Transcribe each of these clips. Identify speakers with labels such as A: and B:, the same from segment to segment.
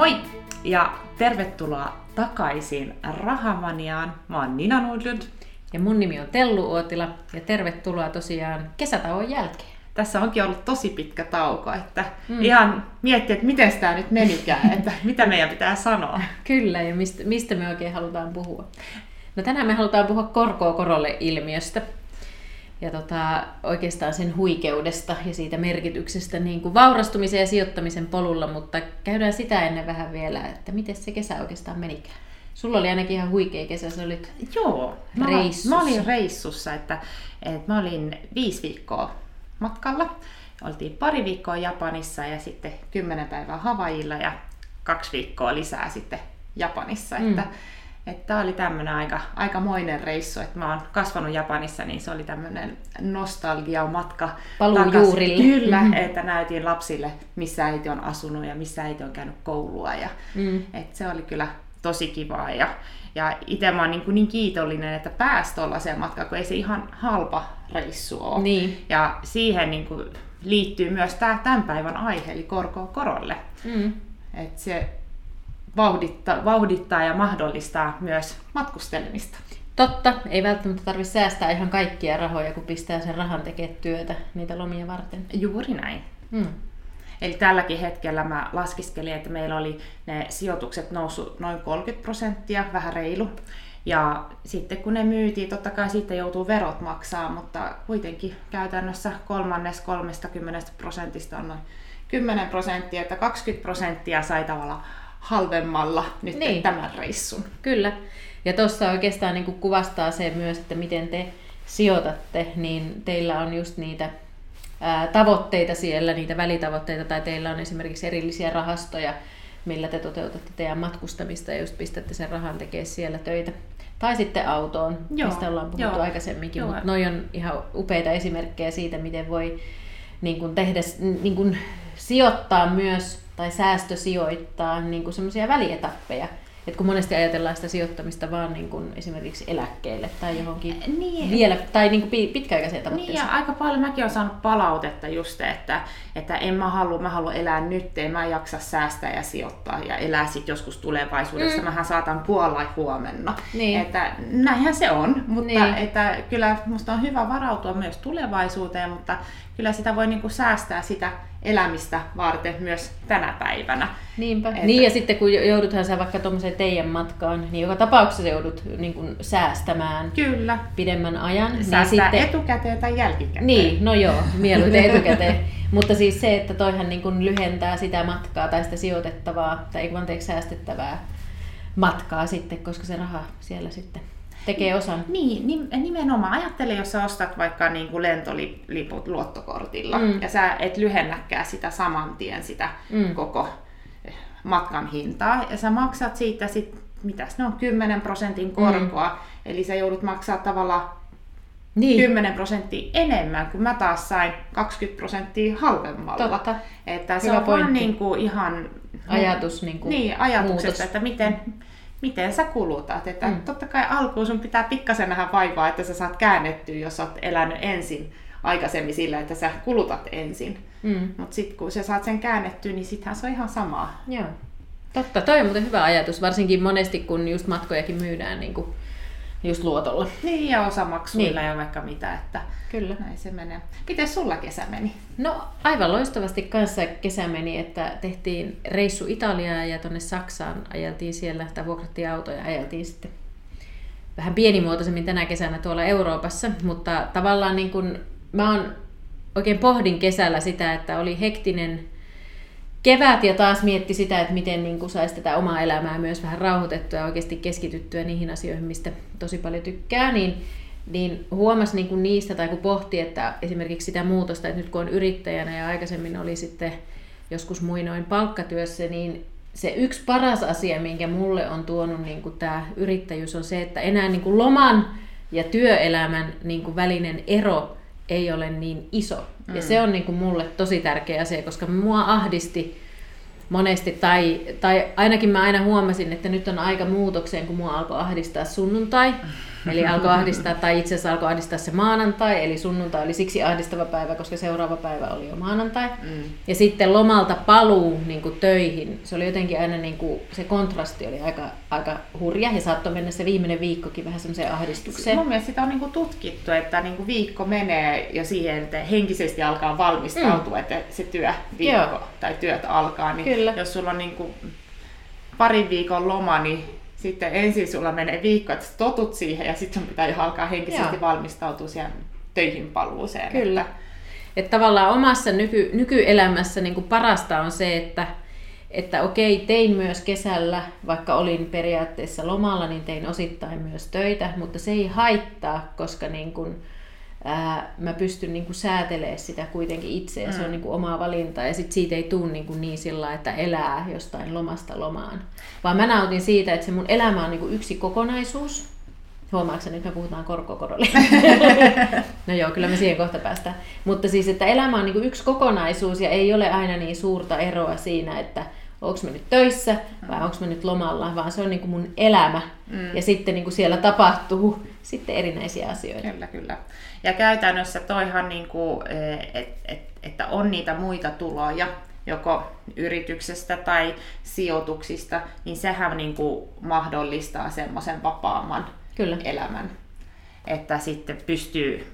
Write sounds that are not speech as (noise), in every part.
A: Moi ja tervetuloa takaisin Rahamaniaan. Mä oon Nina Nudlund.
B: Ja mun nimi on Tellu Uotila ja tervetuloa tosiaan kesätauon jälkeen.
A: Tässä onkin ollut tosi pitkä tauko, että mm. ihan miettiä, että miten tämä nyt menikään, (laughs) että mitä meidän pitää sanoa.
B: Kyllä, ja mistä, mistä me oikein halutaan puhua. No tänään me halutaan puhua korkoa korolle ilmiöstä ja tota, oikeastaan sen huikeudesta ja siitä merkityksestä niin kuin vaurastumisen ja sijoittamisen polulla, mutta käydään sitä ennen vähän vielä, että miten se kesä oikeastaan menikään. Sulla oli ainakin ihan huikea kesä, sä olit
A: Joo, mä,
B: reissussa.
A: mä olin reissussa, että, että mä olin viisi viikkoa matkalla. Oltiin pari viikkoa Japanissa ja sitten kymmenen päivää Havailla ja kaksi viikkoa lisää sitten Japanissa. Mm. Että, että tämä oli tämmöinen aika, aikamoinen reissu, että mä oon kasvanut Japanissa, niin se oli tämmöinen nostalgia-matka.
B: Paluu
A: takaisin.
B: juurille.
A: Kyllä,
B: Mhm.
A: että näytin lapsille, missä äiti on asunut ja missä äiti on käynyt koulua. Ja,
B: Mm.
A: että se oli kyllä tosi kivaa. Ja, ja itse mä oon niin, kuin niin kiitollinen, että pääsi tuollaiseen matkaan, kun ei se ihan halpa reissu ole.
B: Niin.
A: Ja siihen niin kuin liittyy myös tämä tämän päivän aihe, eli korkoa korolle.
B: Mm.
A: Että se vauhdittaa, vauhdittaa ja mahdollistaa myös matkustelemista.
B: Totta, ei välttämättä tarvitse säästää ihan kaikkia rahoja, kun pistää sen rahan tekemään työtä niitä lomia varten.
A: Juuri näin.
B: Mm.
A: Eli tälläkin hetkellä mä laskiskelin, että meillä oli ne sijoitukset noussut noin 30 prosenttia, vähän reilu. Ja sitten kun ne myytiin, totta kai siitä joutuu verot maksaa, mutta kuitenkin käytännössä kolmannes 30 prosentista on noin 10 prosenttia, että 20 prosenttia sai tavallaan halvemmalla nyt
B: Niin.
A: tämän reissun.
B: Kyllä. Ja tuossa oikeastaan niin kuvastaa se myös, että miten te sijoitatte, niin teillä on just niitä ää, tavoitteita siellä, niitä välitavoitteita, tai teillä on esimerkiksi erillisiä rahastoja, millä te toteutatte teidän matkustamista ja just pistätte sen rahan tekemään siellä töitä. Tai sitten autoon,
A: Joo,
B: mistä ollaan puhuttu
A: joo,
B: aikaisemminkin,
A: joo.
B: mutta noi on ihan upeita esimerkkejä siitä, miten voi niin kuin tehdä, niin kuin sijoittaa myös tai säästösijoittaa niin kuin semmoisia välietappeja. Et kun monesti ajatellaan sitä sijoittamista vaan niin kuin esimerkiksi eläkkeelle tai johonkin
A: Niin,
B: vielä, tai niin kuin pi- pitkäaikaiseen
A: Niin
B: tavoitteeseen.
A: ja aika paljon mäkin olen saanut palautetta just, että, että en mä halua, mä haluan elää nyt, en mä jaksa säästää ja sijoittaa ja elää sitten joskus tulevaisuudessa. Mm. Mähän saatan kuolla huomenna.
B: Niin.
A: Että näinhän se on, mutta
B: Niin.
A: että kyllä musta on hyvä varautua myös tulevaisuuteen, mutta kyllä sitä voi niinku säästää sitä elämistä varten myös tänä päivänä.
B: Niinpä.
A: Että-
B: Niin ja sitten kun jouduthan sä vaikka tuommoiseen teidän matkaan, niin joka tapauksessa joudut niin kuin säästämään
A: Kyllä.
B: pidemmän ajan.
A: Säästää
B: niin sitten,
A: etukäteen tai jälkikäteen.
B: Niin, no joo, mieluiten (laughs) etukäteen. Mutta siis se, että toihan niin kuin lyhentää sitä matkaa tai sitä sijoitettavaa, tai anteeksi säästettävää matkaa sitten, koska se raha siellä sitten tekee osan.
A: Niin, nim- nimenomaan. Ajattele, jos sä ostat vaikka niin kuin lentoliput luottokortilla
B: Mm.
A: mm. ja sä et lyhennäkään sitä saman tien sitä
B: Mm.
A: mm. koko matkan hintaa ja sä maksat siitä sit, mitäs ne on, 10 prosentin korkoa, mm. eli sä joudut maksaa tavallaan
B: Niin,
A: 10 prosenttia enemmän, kun mä taas sain 20 prosenttia halvemmalla.
B: Totta.
A: Että se
B: Hyvä
A: on vaan niin kuin ihan
B: ajatus niin kuin
A: niin, ajatuksesta,
B: muutos.
A: että miten, miten sä kulutat. Että
B: Mm.
A: Totta kai alkuun sun pitää pikkasen nähdä vaivaa, että sä saat käännettyä, jos sä oot elänyt ensin aikaisemmin sillä, että sä kulutat ensin.
B: Mm.
A: Mutta sitten kun sä saat sen käännettyä, niin sittenhän se on ihan samaa.
B: Joo. Totta, toi on muuten hyvä ajatus, varsinkin monesti kun just matkojakin myydään niin kuin just luotolla.
A: Niin, ja osamaksuilla
B: Niin.
A: ja vaikka mitä, että
B: Kyllä.
A: näin se menee. Miten sulla kesä meni?
B: No aivan loistavasti kanssa kesä meni, että tehtiin reissu Italiaan ja tuonne Saksaan ajeltiin siellä, tai vuokrattiin autoja ja ajeltiin sitten vähän pienimuotoisemmin tänä kesänä tuolla Euroopassa, mutta tavallaan niin kun mä oon oikein pohdin kesällä sitä, että oli hektinen kevät ja taas mietti sitä, että miten niin kuin saisi tätä omaa elämää myös vähän rauhoitettua ja oikeasti keskityttyä niihin asioihin, mistä tosi paljon tykkää, niin, niin huomasi niin kuin niistä tai kun pohti, että esimerkiksi sitä muutosta, että nyt kun on yrittäjänä ja aikaisemmin oli sitten joskus muinoin palkkatyössä, niin se yksi paras asia, minkä mulle on tuonut niin kuin tämä yrittäjyys, on se, että enää niin kuin loman ja työelämän niin kuin välinen ero ei ole niin iso. Mm. Ja se on niin kuin mulle tosi tärkeä asia, koska mua ahdisti monesti, tai, tai ainakin mä aina huomasin, että nyt on aika muutokseen, kun mua alkoi ahdistaa sunnuntai. Eli alkoi ahdistaa, tai itse asiassa alkoi ahdistaa se maanantai, eli sunnuntai oli siksi ahdistava päivä, koska seuraava päivä oli jo maanantai. Mm. Ja sitten lomalta paluu niin kuin töihin, se oli jotenkin aina, niin kuin, se kontrasti oli aika, aika hurja, ja saattoi mennä se viimeinen viikkokin vähän semmoiseen ahdistukseen.
A: Mun mielestä sitä on niin kuin tutkittu, että niin kuin viikko menee jo siihen, että henkisesti alkaa valmistautua, mm. että se työviikko Joo. tai työt alkaa. Niin Kyllä. Jos sulla on niin kuin parin viikon loma, niin sitten ensin sulla menee viikko, että totut siihen ja sitten pitää jo alkaa henkisesti Joo. valmistautua siihen töihin paluuseen.
B: Kyllä. Että... Että tavallaan omassa nyky, nykyelämässä niin parasta on se, että, että okei, tein myös kesällä, vaikka olin periaatteessa lomalla, niin tein osittain myös töitä, mutta se ei haittaa, koska niin kuin, ää, mä pystyn niin säätelemään sitä kuitenkin itse ja mm. se on mm. niin kuin omaa valintaa ja sit siitä ei tule niin, kuin niin sillä että elää jostain lomasta lomaan. Vaan mä nautin siitä, että se mun elämä on niin kuin yksi kokonaisuus. Huomaatko nyt me puhutaan korkokorolle? (laughs) no joo, kyllä me siihen kohta päästään. Mutta siis, että elämä on niin kuin yksi kokonaisuus ja ei ole aina niin suurta eroa siinä, että onko mä nyt töissä vai mm. onko mä nyt lomalla, vaan se on niin kuin mun elämä. Mm. Ja sitten niin kuin siellä tapahtuu sitten erinäisiä asioita.
A: Kyllä, kyllä. Ja käytännössä toihan, niin kuin, eh, et, et, että on niitä muita tuloja, joko yrityksestä tai sijoituksista, niin sehän niin kuin mahdollistaa semmoisen vapaamman Kyllä. elämän. Että sitten pystyy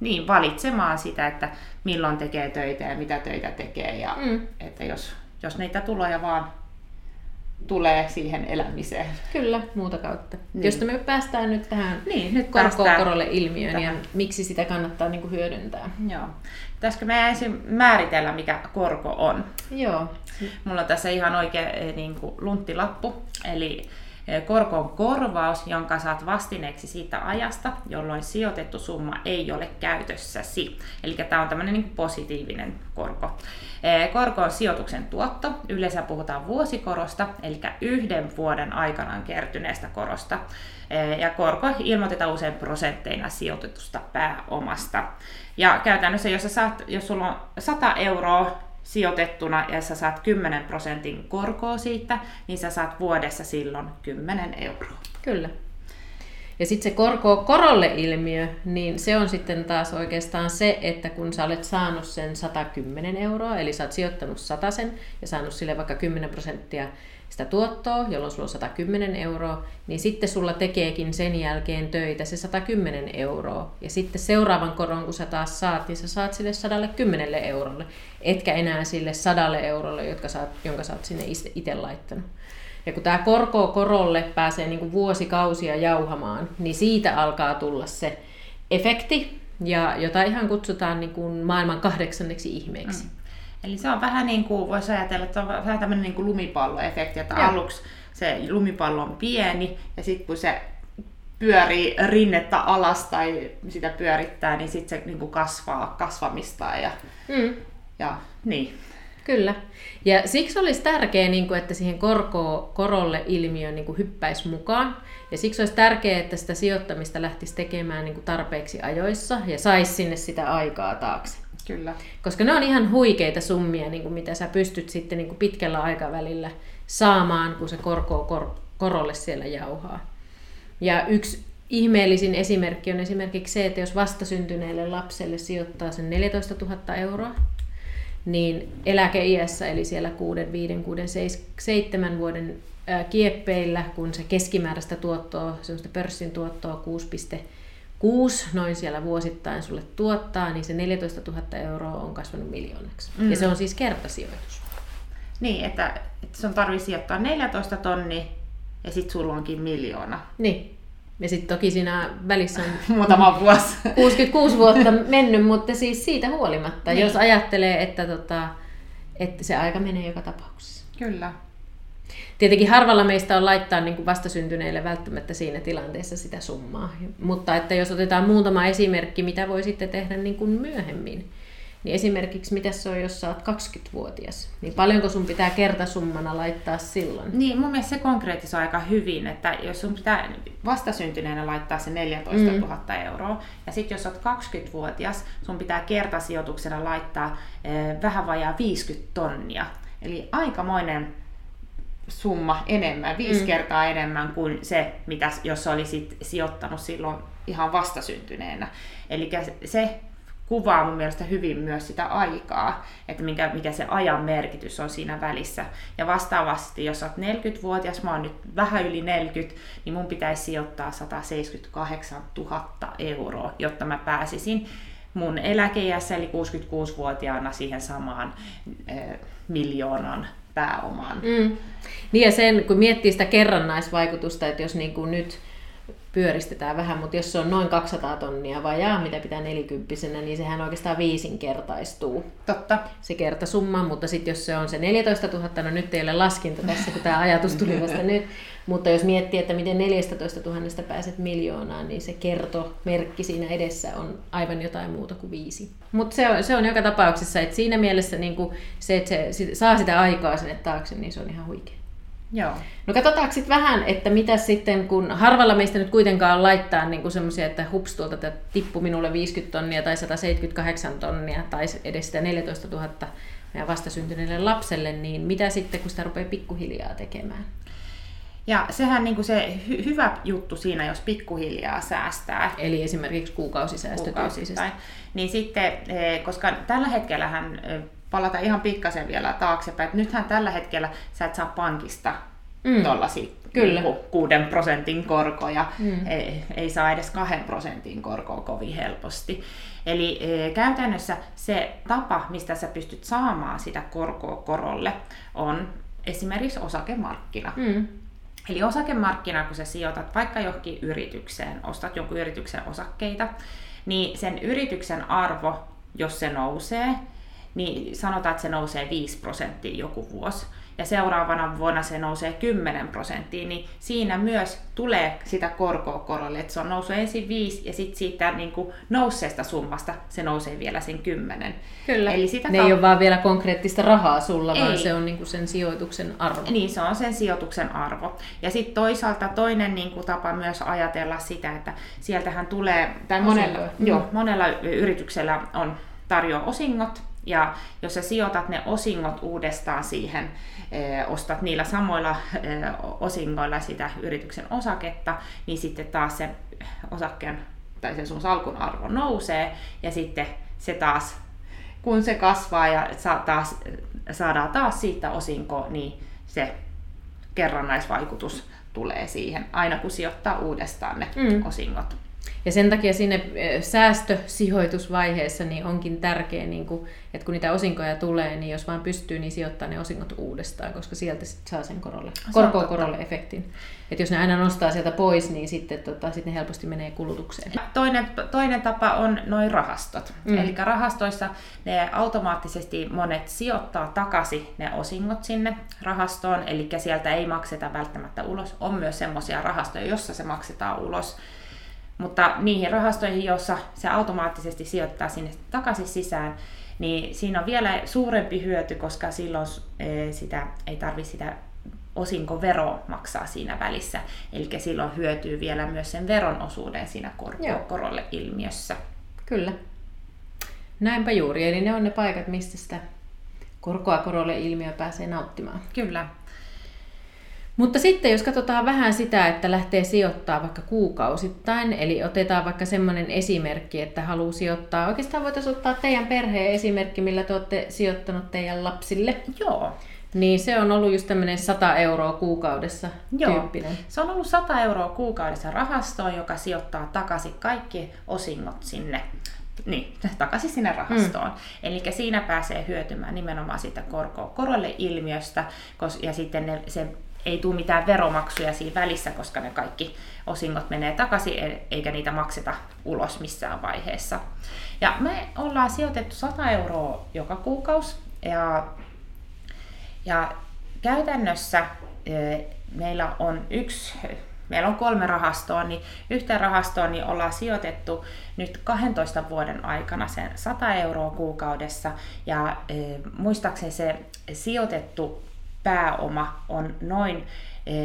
A: niin, valitsemaan sitä, että milloin tekee töitä ja mitä töitä tekee. Ja mm. että jos, jos niitä tuloja vaan tulee siihen elämiseen.
B: Kyllä, muuta kautta. Niin. Josta me päästään nyt tähän niin, nyt korko-korolle ilmiöön tähän. ja miksi sitä kannattaa niin kuin hyödyntää.
A: Joo. Pitäisikö meidän ensin määritellä, mikä korko on?
B: Joo.
A: Mulla on tässä ihan oikein eh, niin kuin lunttilappu, eli Korko on korvaus, jonka saat vastineeksi siitä ajasta, jolloin sijoitettu summa ei ole käytössäsi. Eli tämä on tämmöinen niin positiivinen korko. Korko on sijoituksen tuotto. Yleensä puhutaan vuosikorosta, eli yhden vuoden aikana kertyneestä korosta. Ja korko ilmoitetaan usein prosentteina sijoitetusta pääomasta. Ja käytännössä, jos, saat, jos sulla on 100 euroa sijoitettuna ja sä saat 10 prosentin korkoa siitä, niin sä saat vuodessa silloin 10 euroa.
B: Kyllä. Ja sitten se korko korolle ilmiö, niin se on sitten taas oikeastaan se, että kun sä olet saanut sen 110 euroa, eli sä oot sijoittanut sen ja saanut sille vaikka 10 prosenttia sitä tuottoa, jolloin sulla on 110 euroa, niin sitten sulla tekeekin sen jälkeen töitä se 110 euroa. Ja sitten seuraavan koron, kun sä taas saat, niin sä saat sille 110 eurolle, etkä enää sille 100 eurolle, jotka saat, jonka sä oot sinne itse laittanut. Ja kun tämä korko korolle pääsee niin kuin vuosikausia jauhamaan, niin siitä alkaa tulla se efekti, ja jota ihan kutsutaan niin kuin maailman kahdeksanneksi ihmeeksi. Mm.
A: Eli se on vähän niin kuin, voisi ajatella, että on vähän tämmöinen niin kuin lumipalloefekti, että Joo. aluksi se lumipallo on pieni, ja sitten kun se pyörii rinnettä alas tai sitä pyörittää, niin sitten se niin kuin kasvaa kasvamistaan. Ja, mm. ja niin.
B: Kyllä. Ja siksi olisi tärkeää, niin kuin, että siihen korko, korolle ilmiö niin hyppäisi mukaan. Ja siksi olisi tärkeää, että sitä sijoittamista lähtisi tekemään niin tarpeeksi ajoissa ja saisi sinne sitä aikaa taakse.
A: Kyllä.
B: Koska ne on ihan huikeita summia, niin kuin mitä sä pystyt sitten niin kuin pitkällä aikavälillä saamaan, kun se korko kor, korolle siellä jauhaa. Ja yksi ihmeellisin esimerkki on esimerkiksi se, että jos vastasyntyneelle lapselle sijoittaa sen 14 000 euroa, niin eläkeiässä, eli siellä 6, 5, 6, 7 vuoden kieppeillä, kun se keskimääräistä tuottoa, semmoista pörssin tuottoa 6, noin siellä vuosittain sulle tuottaa, niin se 14 000 euroa on kasvanut miljoonaksi. Mm. Ja se on siis kertasijoitus.
A: Niin, että, että sun tarvii sijoittaa 14 tonni ja sitten sulla onkin miljoona.
B: Niin. Ja sitten toki siinä välissä on (laughs)
A: muutama vuosi.
B: 66 vuotta (laughs) mennyt, mutta siis siitä huolimatta, niin. jos ajattelee, että, tota, että se aika menee joka tapauksessa.
A: Kyllä.
B: Tietenkin harvalla meistä on laittaa niin kuin vastasyntyneille välttämättä siinä tilanteessa sitä summaa. Mutta että jos otetaan muutama esimerkki, mitä voi sitten tehdä niin kuin myöhemmin, niin esimerkiksi mitä se on, jos sä oot 20-vuotias, niin paljonko sun pitää kertasummana laittaa silloin?
A: Niin, mun mielestä se konkreettisoi aika hyvin, että jos sun pitää vastasyntyneenä laittaa se 14 000 mm. euroa, ja sitten jos oot 20-vuotias, sun pitää kertasijoituksena laittaa eh, vähän vajaa 50 tonnia. Eli aikamoinen summa enemmän, viisi mm. kertaa enemmän kuin se, mitä jos olisit sijoittanut silloin ihan vastasyntyneenä. Eli se kuvaa mun mielestä hyvin myös sitä aikaa, että mikä, mikä se ajan merkitys on siinä välissä. Ja vastaavasti, jos olet 40-vuotias, mä oon nyt vähän yli 40, niin mun pitäisi sijoittaa 178 000 euroa, jotta mä pääsisin mun eläkeiässä, eli 66-vuotiaana siihen samaan eh, miljoonan pääomaan. Mm.
B: Niin ja sen, kun miettii sitä kerrannaisvaikutusta, että jos niin kuin nyt pyöristetään vähän, mutta jos se on noin 200 tonnia vai jaa, mitä pitää nelikymppisenä, niin sehän oikeastaan viisinkertaistuu.
A: Totta.
B: Se kertasumma, mutta sitten jos se on se 14 000, no nyt ei ole laskinta tässä, kun tämä ajatus tuli vasta nyt, mutta jos miettii, että miten 14 000 pääset miljoonaan, niin se kertomerkki siinä edessä on aivan jotain muuta kuin viisi. Mutta se on, se on joka tapauksessa, että siinä mielessä niin se, että se saa sitä aikaa sinne taakse, niin se on ihan huikea.
A: Joo.
B: No katsotaanko sitten vähän, että mitä sitten, kun harvalla meistä nyt kuitenkaan laittaa niin semmoisia, että hups tuolta että tippu minulle 50 tonnia tai 178 tonnia tai edes sitä 14 000 ja vastasyntyneelle lapselle, niin mitä sitten, kun sitä rupeaa pikkuhiljaa tekemään?
A: Ja sehän niin kuin se hy- hyvä juttu siinä, jos pikkuhiljaa säästää.
B: Eli esimerkiksi kuukausisäästötyyppisesti.
A: Niin sitten, eh, koska tällä hetkellähän eh, palata ihan pikkasen vielä taaksepäin. Että nythän tällä hetkellä sä et saa pankista mm. tuollaisia Kyllä. Niin kuuden prosentin korkoja, mm. ei, ei saa edes kahden prosentin korkoa kovin helposti. Eli e, käytännössä se tapa, mistä sä pystyt saamaan sitä korkoa korolle, on esimerkiksi osakemarkkina. Mm. Eli osakemarkkina, kun sä sijoitat vaikka johonkin yritykseen, ostat jonkun yrityksen osakkeita, niin sen yrityksen arvo, jos se nousee, niin sanotaan, että se nousee 5 prosenttia joku vuosi, ja seuraavana vuonna se nousee 10 prosenttia, niin siinä myös tulee sitä korkoa korolle, että se on noussut ensin 5 ja sitten siitä niin kuin nousseesta summasta se nousee vielä sen 10.
B: Kyllä, Eli sitä ne ka- ei ole vaan vielä konkreettista rahaa sulla, ei. vaan se on niin kuin sen sijoituksen arvo.
A: Niin, se on sen sijoituksen arvo. Ja sitten toisaalta toinen niin kuin tapa myös ajatella sitä, että sieltähän tulee, tai monella, mm. jo, monella yrityksellä on tarjoaa osingot, ja jos sä sijoitat ne osingot uudestaan siihen, eh, ostat niillä samoilla eh, osingoilla sitä yrityksen osaketta, niin sitten taas se osakkeen tai se sun salkun arvo nousee ja sitten se taas, kun se kasvaa ja saa taas, saadaan taas siitä osinko, niin se kerrannaisvaikutus tulee siihen, aina kun sijoittaa uudestaan ne mm. osingot.
B: Ja sen takia sinne säästösijoitusvaiheessa niin onkin tärkeää, niin kuin, että kun niitä osinkoja tulee, niin jos vaan pystyy, niin sijoittaa ne osingot uudestaan, koska sieltä sit saa sen korolle, korko korolle efektin. Että jos ne aina nostaa sieltä pois, niin sitten, tota, sitten ne helposti menee kulutukseen.
A: Toinen, toinen tapa on noin rahastot. Mm. Eli rahastoissa ne automaattisesti monet sijoittaa takaisin ne osingot sinne rahastoon, eli sieltä ei makseta välttämättä ulos. On myös semmoisia rahastoja, jossa se maksetaan ulos mutta niihin rahastoihin, joissa se automaattisesti sijoittaa sinne takaisin sisään, niin siinä on vielä suurempi hyöty, koska silloin eh, sitä ei tarvitse sitä osinkovero maksaa siinä välissä. Eli silloin hyötyy vielä myös sen veron osuuden siinä korolle ilmiössä.
B: Kyllä. Näinpä juuri. Eli ne on ne paikat, mistä sitä korkoa korolle ilmiö pääsee nauttimaan.
A: Kyllä.
B: Mutta sitten jos katsotaan vähän sitä, että lähtee sijoittaa vaikka kuukausittain, eli otetaan vaikka semmoinen esimerkki, että haluaa sijoittaa, oikeastaan voitaisiin ottaa teidän perheen esimerkki, millä te olette sijoittanut teidän lapsille.
A: Joo.
B: Niin se on ollut just tämmöinen 100 euroa kuukaudessa Joo. tyyppinen.
A: Se on ollut 100 euroa kuukaudessa rahastoon, joka sijoittaa takaisin kaikki osingot sinne niin, takaisin sinne rahastoon. Mm. Eli siinä pääsee hyötymään nimenomaan siitä korko, korolle ilmiöstä, ja sitten ne, se ei tule mitään veromaksuja siinä välissä, koska ne kaikki osingot menee takaisin, e- eikä niitä makseta ulos missään vaiheessa. Ja me ollaan sijoitettu 100 euroa joka kuukausi, ja, ja käytännössä e, meillä on yksi meillä on kolme rahastoa, niin yhteen rahastoon niin ollaan sijoitettu nyt 12 vuoden aikana sen 100 euroa kuukaudessa ja e, muistaakseni se sijoitettu pääoma on noin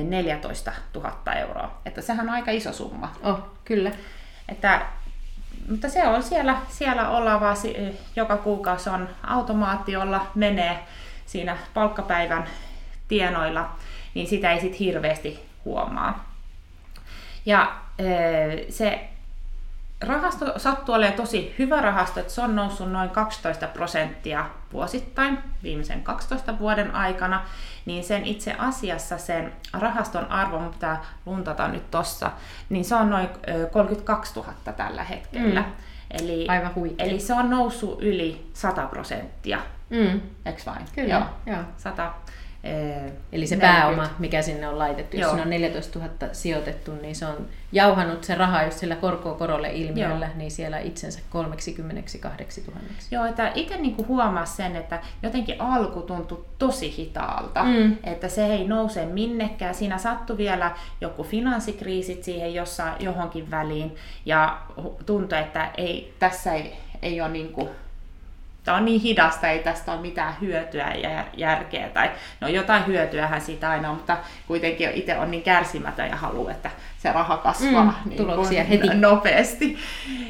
A: 14 eh, 000 euroa. Että sehän on aika iso summa.
B: Oh, kyllä.
A: Että, mutta se on siellä, siellä ollaan vaan eh, joka kuukausi on automaatiolla menee siinä palkkapäivän tienoilla niin sitä ei sitten hirveästi huomaa. Ja se rahasto sattuu olemaan tosi hyvä rahasto, että se on noussut noin 12 prosenttia vuosittain viimeisen 12 vuoden aikana, niin sen itse asiassa sen rahaston arvo, mitä luntata nyt tossa, niin se on noin 32 000 tällä hetkellä. Mm.
B: Eli, Aivan
A: eli se on noussut yli 100 prosenttia. Mm. Eikö vain?
B: Kyllä, joo. joo.
A: 100
B: Eli se 40. pääoma, mikä sinne on laitettu, jos sinne on 14 000 sijoitettu, niin se on jauhanut se raha just sillä korkoa korolle ilmiöllä, Joo. niin siellä itsensä 30 000.
A: Joo, että itse niinku huomasi sen, että jotenkin alku tuntui tosi hitaalta, mm. että se ei nouse minnekään. Siinä sattui vielä joku finanssikriisit siihen jossain johonkin väliin, ja tuntui, että ei, tässä ei, ei ole niinku tämä on niin hidasta, ei tästä ole mitään hyötyä ja järkeä. Tai, no jotain hyötyähän siitä aina on, mutta kuitenkin itse on niin kärsimätön ja haluaa, että se raha kasvaa mm, niin
B: tuloksia heti.
A: nopeasti.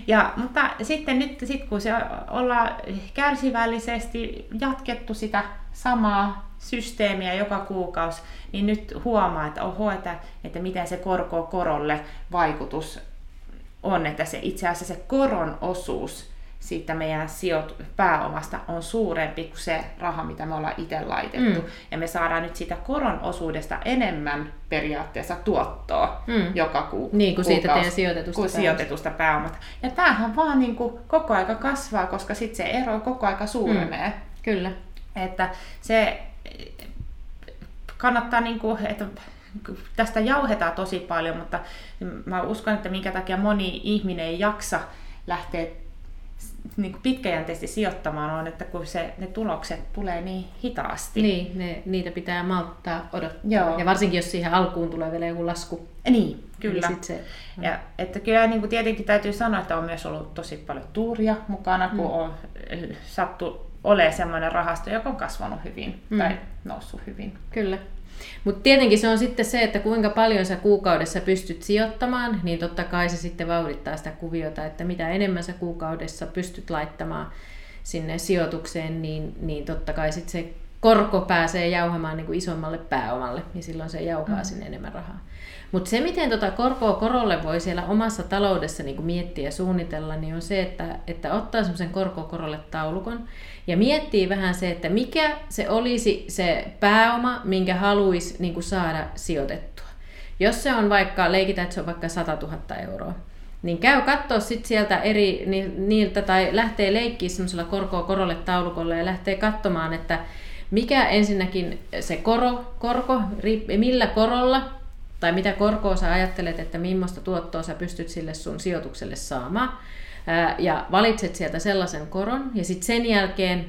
A: Ja, mutta sitten nyt sit kun se ollaan kärsivällisesti jatkettu sitä samaa systeemiä joka kuukausi, niin nyt huomaa, että oho, että, että miten se korko korolle vaikutus on, että se itse asiassa se koron osuus siitä meidän sijoit pääomasta on suurempi kuin se raha, mitä me ollaan itse laitettu. Mm. Ja me saadaan nyt siitä koron osuudesta enemmän periaatteessa tuottoa mm. joka ku,
B: niin, kuin siitä teidän sijoitetusta,
A: kuin sijoitetusta pääomasta. Ja tämähän vaan niin kuin koko aika kasvaa, koska sitten se ero koko aika suurenee. Mm.
B: Kyllä.
A: Että se kannattaa, niin kuin, että tästä jauhetaan tosi paljon, mutta mä uskon, että minkä takia moni ihminen ei jaksa lähteä niin kuin pitkäjänteisesti sijoittamaan on, että kun se, ne tulokset tulee niin hitaasti.
B: Niin, ne, niitä pitää malttaa odottaa. Joo. Ja varsinkin, jos siihen alkuun tulee vielä joku lasku.
A: Niin, kyllä. Niin se, ja, että kyllä niin kuin tietenkin täytyy sanoa, että on myös ollut tosi paljon tuuria mukana, kun mm. on eh, sattu olemaan sellainen rahasto, joka on kasvanut hyvin mm. tai noussut hyvin.
B: Kyllä. Mutta tietenkin se on sitten se, että kuinka paljon sä kuukaudessa pystyt sijoittamaan, niin totta kai se sitten vauhdittaa sitä kuviota, että mitä enemmän sä kuukaudessa pystyt laittamaan sinne sijoitukseen, niin, niin totta kai sitten se korko pääsee jauhamaan niin kuin isommalle pääomalle, ja silloin se jauhaa mm. sinne enemmän rahaa. Mutta se, miten tota korkoa korolle voi siellä omassa taloudessa niin kuin miettiä ja suunnitella, niin on se, että, että ottaa semmoisen korkoa korolle taulukon ja miettii vähän se, että mikä se olisi se pääoma, minkä haluaisi niin kuin saada sijoitettua. Jos se on vaikka, leikitään, että se on vaikka 100 000 euroa, niin käy katsoa sitten sieltä eri niiltä tai lähtee leikkiä semmoisella korkoa korolle taulukolle ja lähtee katsomaan, että mikä ensinnäkin se koro, korko, millä korolla tai mitä korkoa sä ajattelet, että millaista tuottoa sä pystyt sille sun sijoitukselle saamaan. Ja valitset sieltä sellaisen koron ja sitten sen jälkeen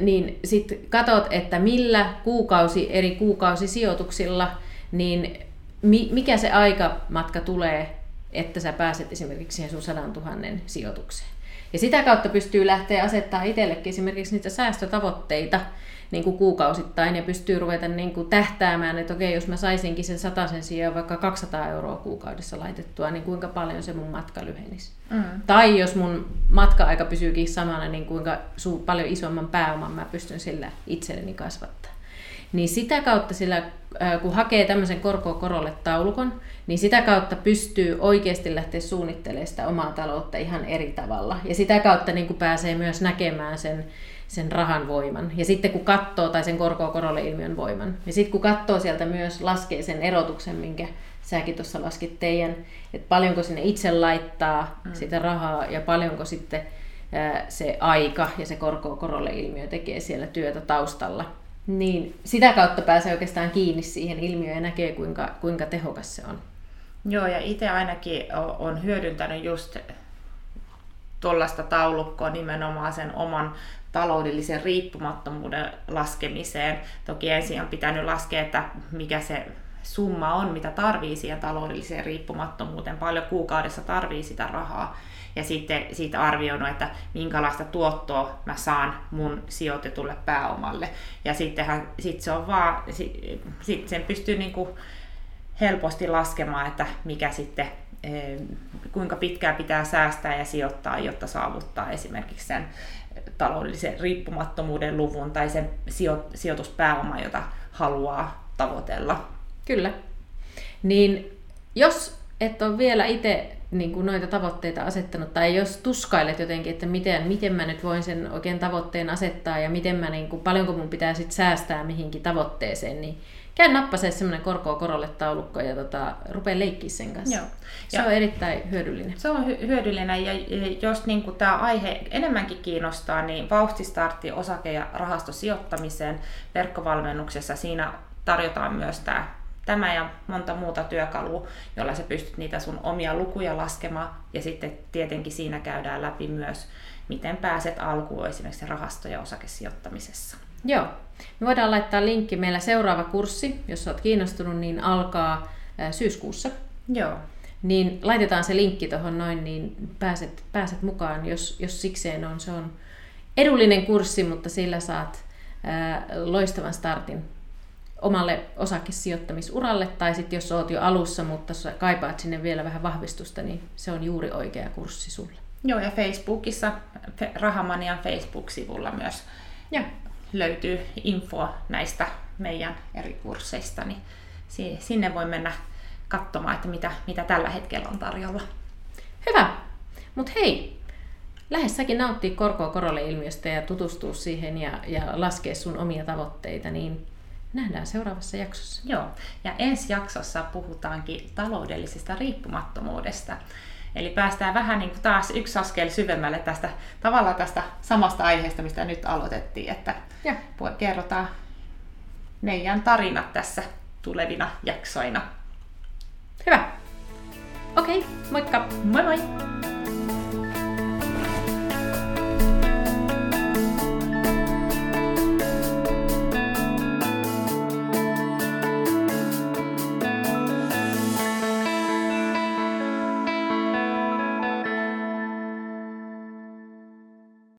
B: niin sitten katot, että millä kuukausi eri kuukausisijoituksilla, niin mikä se aikamatka tulee, että sä pääset esimerkiksi siihen sun 100 000 sijoitukseen. Ja sitä kautta pystyy lähteä asettaa itsellekin esimerkiksi niitä säästötavoitteita niin kuin kuukausittain ja pystyy ruveta niin kuin tähtäämään, että okei, jos mä saisinkin sen sen sijaan vaikka 200 euroa kuukaudessa laitettua, niin kuinka paljon se mun matka lyhenisi. Mm. Tai jos mun matka-aika pysyykin samana, niin kuinka su- paljon isomman pääoman mä pystyn sillä itselleni kasvattaa. Niin sitä kautta sillä, kun hakee tämmöisen korkoa korolle taulukon, niin sitä kautta pystyy oikeasti lähteä suunnittelemaan sitä omaa taloutta ihan eri tavalla. Ja sitä kautta niin kuin pääsee myös näkemään sen, sen rahan voiman. Ja sitten kun katsoo, tai sen korkoa korolle ilmiön voiman. Ja sitten kun katsoo sieltä myös, laskee sen erotuksen, minkä säkin tuossa laskit teidän, että paljonko sinne itse laittaa mm. sitä rahaa ja paljonko sitten se aika ja se korkoa korolle ilmiö tekee siellä työtä taustalla. Niin sitä kautta pääsee oikeastaan kiinni siihen ilmiöön ja näkee, kuinka, kuinka tehokas se on.
A: Joo, ja itse ainakin on hyödyntänyt just tuollaista taulukkoa nimenomaan sen oman taloudellisen riippumattomuuden laskemiseen. Toki ensin on pitänyt laskea, että mikä se summa on, mitä tarvii siihen taloudelliseen riippumattomuuteen, paljon kuukaudessa tarvii sitä rahaa. Ja sitten siitä arvioinut, että minkälaista tuottoa mä saan mun sijoitetulle pääomalle. Ja sittenhän sit se on vaan, sit, sen pystyy niinku helposti laskemaan, että mikä sitten eh, kuinka pitkään pitää säästää ja sijoittaa, jotta saavuttaa esimerkiksi sen taloudellisen riippumattomuuden luvun tai sen sijoituspääoma, jota haluaa tavoitella.
B: Kyllä. Niin jos et ole vielä itse niin kuin noita tavoitteita asettanut, tai jos tuskailet jotenkin, että miten, miten mä nyt voin sen oikein tavoitteen asettaa, ja miten mä, niin kuin, paljonko mun pitää sit säästää mihinkin tavoitteeseen, niin käy nappasee semmoinen korkoa korolle taulukko ja tota, rupea leikkiä sen kanssa. Joo. Se ja on erittäin hyödyllinen.
A: Se on hy- hyödyllinen ja jos niin kuin tämä aihe enemmänkin kiinnostaa, niin vauhtistartti osake- ja rahastosijoittamiseen verkkovalmennuksessa siinä tarjotaan myös tämä tämä ja monta muuta työkalua, jolla sä pystyt niitä sun omia lukuja laskemaan. Ja sitten tietenkin siinä käydään läpi myös, miten pääset alkuun esimerkiksi rahasto- ja osakesijoittamisessa.
B: Joo. Me voidaan laittaa linkki. Meillä seuraava kurssi, jos olet kiinnostunut, niin alkaa syyskuussa.
A: Joo.
B: Niin laitetaan se linkki tuohon noin, niin pääset, pääset mukaan, jos, jos sikseen on. Se on edullinen kurssi, mutta sillä saat ää, loistavan startin omalle osakesijoittamisuralle, tai sitten jos oot jo alussa, mutta kaipaat sinne vielä vähän vahvistusta, niin se on juuri oikea kurssi sulle.
A: Joo, ja Facebookissa, Rahamanian Facebook-sivulla myös ja. löytyy info näistä meidän eri kursseista, niin sinne voi mennä katsomaan, että mitä, mitä tällä hetkellä on tarjolla.
B: Hyvä. Mutta hei, lähde säkin nauttia korkoa korolle ilmiöstä ja tutustua siihen ja, ja laskea sun omia tavoitteita, niin nähdään seuraavassa jaksossa.
A: Joo, ja ensi jaksossa puhutaankin taloudellisesta riippumattomuudesta. Eli päästään vähän niin kuin taas yksi askel syvemmälle tästä tavallaan tästä samasta aiheesta, mistä nyt aloitettiin, että ja. kerrotaan meidän tarinat tässä tulevina jaksoina.
B: Hyvä. Okei, okay, moikka!
A: Moi moi!